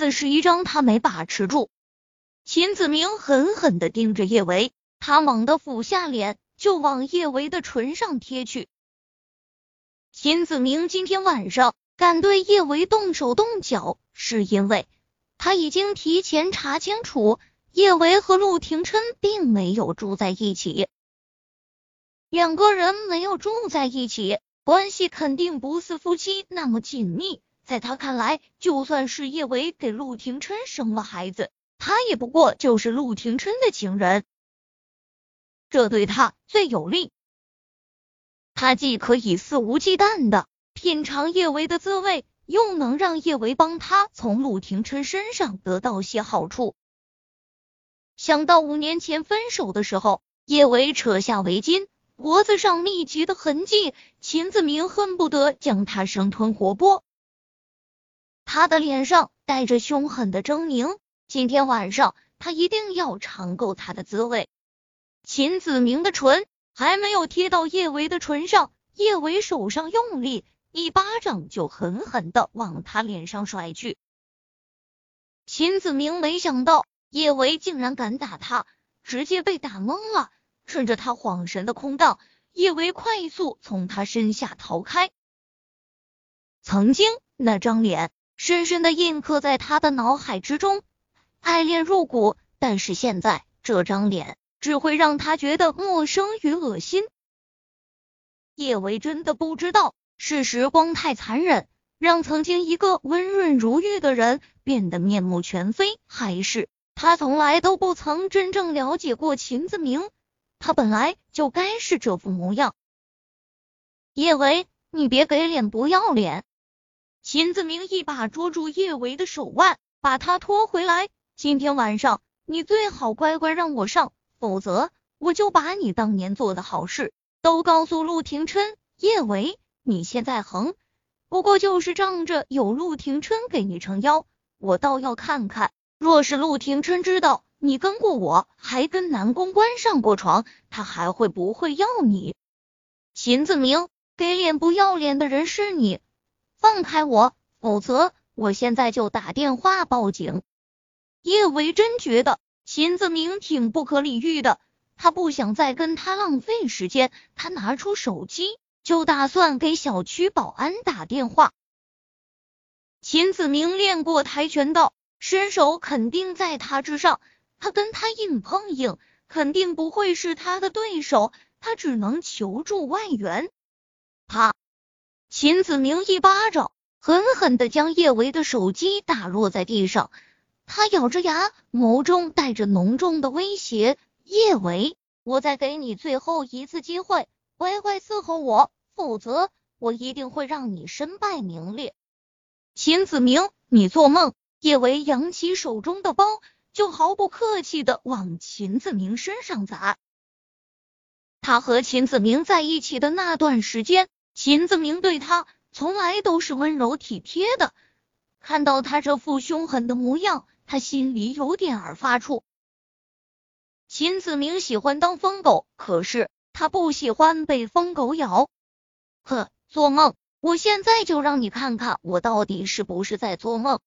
似是一张他没把持住。秦子明狠狠的盯着叶维，他猛地俯下脸就往叶维的唇上贴去。秦子明今天晚上敢对叶维动手动脚，是因为他已经提前查清楚，叶维和陆廷琛并没有住在一起。两个人没有住在一起，关系肯定不似夫妻那么紧密。在他看来，就算是叶维给陆廷琛生了孩子，他也不过就是陆廷琛的情人，这对他最有利。他既可以肆无忌惮的品尝叶维的滋味，又能让叶维帮他从陆廷琛身上得到些好处。想到五年前分手的时候，叶维扯下围巾。脖子上密集的痕迹，秦子明恨不得将他生吞活剥。他的脸上带着凶狠的狰狞，今天晚上他一定要尝够他的滋味。秦子明的唇还没有贴到叶维的唇上，叶维手上用力，一巴掌就狠狠的往他脸上甩去。秦子明没想到叶维竟然敢打他，直接被打懵了。趁着他恍神的空档，叶维快速从他身下逃开。曾经那张脸深深的印刻在他的脑海之中，爱恋入骨。但是现在这张脸只会让他觉得陌生与恶心。叶维真的不知道是时光太残忍，让曾经一个温润如玉的人变得面目全非，还是他从来都不曾真正了解过秦子明。他本来就该是这副模样。叶维，你别给脸不要脸！秦子明一把捉住叶维的手腕，把他拖回来。今天晚上你最好乖乖让我上，否则我就把你当年做的好事都告诉陆廷琛。叶维，你现在横，不过就是仗着有陆廷琛给你撑腰。我倒要看看，若是陆廷琛知道。你跟过我，还跟南宫关上过床，他还会不会要你？秦子明，给脸不要脸的人是你，放开我，否则我现在就打电话报警。叶维真觉得秦子明挺不可理喻的，他不想再跟他浪费时间，他拿出手机就打算给小区保安打电话。秦子明练过跆拳道，身手肯定在他之上。他跟他硬碰硬，肯定不会是他的对手，他只能求助外援。啪！秦子明一巴掌狠狠的将叶维的手机打落在地上，他咬着牙，眸中带着浓重的威胁：“叶维，我再给你最后一次机会，乖乖伺候我，否则我一定会让你身败名裂。”秦子明，你做梦！叶维扬起手中的包。就毫不客气的往秦子明身上砸。他和秦子明在一起的那段时间，秦子明对他从来都是温柔体贴的。看到他这副凶狠的模样，他心里有点儿发怵。秦子明喜欢当疯狗，可是他不喜欢被疯狗咬。呵，做梦！我现在就让你看看，我到底是不是在做梦。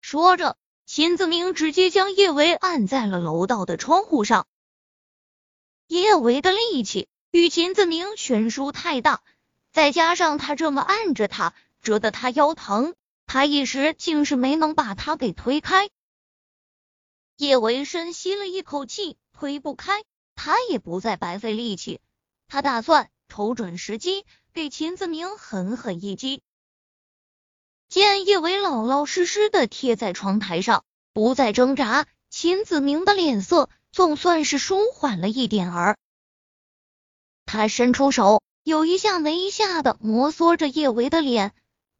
说着。秦子明直接将叶维按在了楼道的窗户上，叶维的力气与秦子明悬殊太大，再加上他这么按着他，折得他腰疼，他一时竟是没能把他给推开。叶维深吸了一口气，推不开，他也不再白费力气，他打算瞅准时机给秦子明狠狠一击。见叶维老老实实的贴在窗台上，不再挣扎，秦子明的脸色总算是舒缓了一点儿。他伸出手，有一下没一下的摩挲着叶维的脸，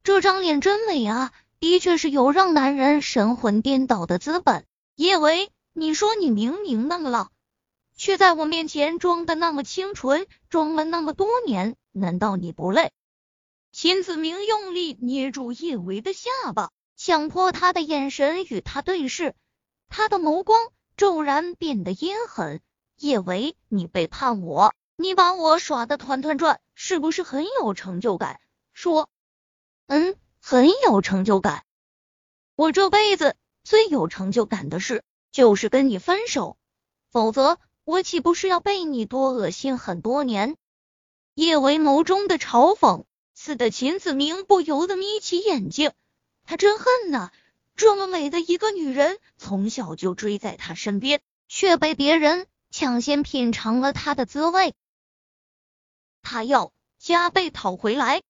这张脸真美啊，的确是有让男人神魂颠倒的资本。叶维，你说你明明那么老，却在我面前装的那么清纯，装了那么多年，难道你不累？秦子明用力捏住叶维的下巴，强迫他的眼神与他对视，他的眸光骤然变得阴狠。叶维，你背叛我，你把我耍的团团转，是不是很有成就感？说，嗯，很有成就感。我这辈子最有成就感的事就是跟你分手，否则我岂不是要被你多恶心很多年？叶维眸中的嘲讽，刺得秦子明不由得眯起眼睛。他真恨呐！这么美的一个女人，从小就追在他身边，却被别人抢先品尝了他的滋味。他要加倍讨回来。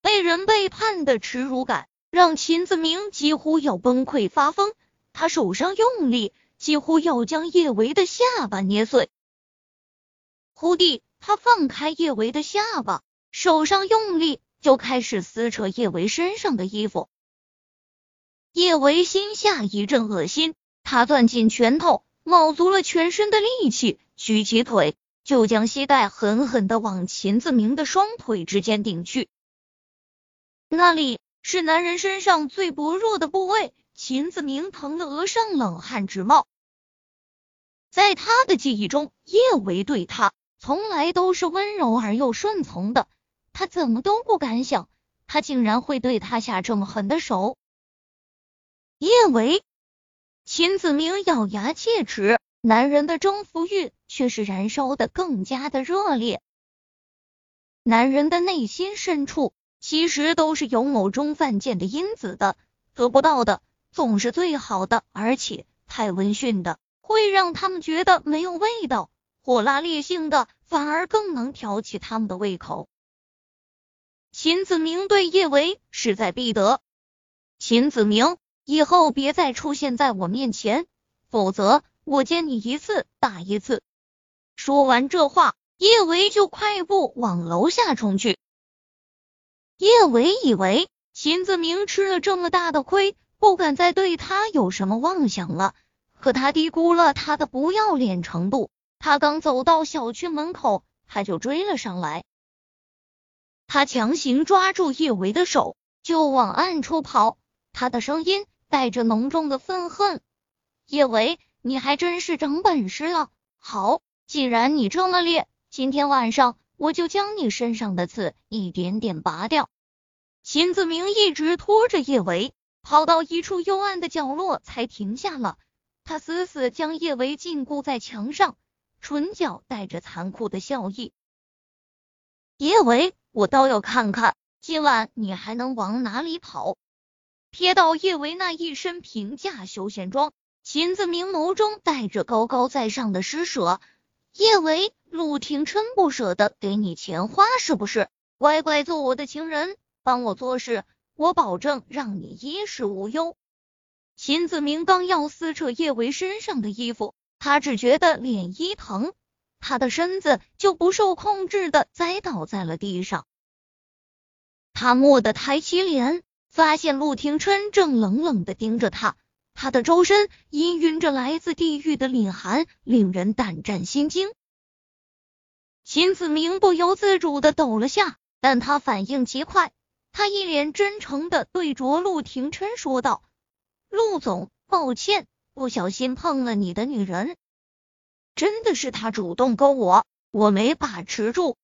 被人背叛的耻辱感，让秦子明几乎要崩溃发疯。他手上用力，几乎要将叶维的下巴捏碎。忽地，他放开叶维的下巴，手上用力，就开始撕扯叶维身上的衣服。叶维心下一阵恶心，他攥紧拳头，卯足了全身的力气，举起腿，就将膝盖狠狠的往秦子明的双腿之间顶去。那里是男人身上最薄弱的部位，秦子明疼得额上冷汗直冒。在他的记忆中，叶维对他从来都是温柔而又顺从的，他怎么都不敢想，他竟然会对他下这么狠的手。叶维，秦子明咬牙切齿，男人的征服欲却是燃烧的更加的热烈。男人的内心深处其实都是有某种犯贱的因子的，得不到的总是最好的，而且太温驯的会让他们觉得没有味道，火辣烈性的反而更能挑起他们的胃口。秦子明对叶维势在必得，秦子明。以后别再出现在我面前，否则我见你一次打一次。说完这话，叶维就快步往楼下冲去。叶维以为秦子明吃了这么大的亏，不敢再对他有什么妄想了，可他低估了他的不要脸程度。他刚走到小区门口，他就追了上来。他强行抓住叶维的手，就往暗处跑。他的声音。带着浓重的愤恨，叶维，你还真是长本事了。好，既然你这么烈，今天晚上我就将你身上的刺一点点拔掉。秦子明一直拖着叶维跑到一处幽暗的角落，才停下了。他死死将叶维禁锢在墙上，唇角带着残酷的笑意。叶维，我倒要看看今晚你还能往哪里跑。瞥到叶维那一身平价休闲装，秦子明眸中带着高高在上的施舍。叶维，陆廷琛不舍得给你钱花是不是？乖乖做我的情人，帮我做事，我保证让你衣食无忧。秦子明刚要撕扯叶维身上的衣服，他只觉得脸一疼，他的身子就不受控制的栽倒在了地上。他蓦地抬起脸。发现陆廷琛正冷冷的盯着他，他的周身氤氲着来自地狱的凛寒，令人胆战心惊。秦子明不由自主的抖了下，但他反应极快，他一脸真诚的对着陆廷琛说道：“陆总，抱歉，不小心碰了你的女人，真的是他主动勾我，我没把持住。”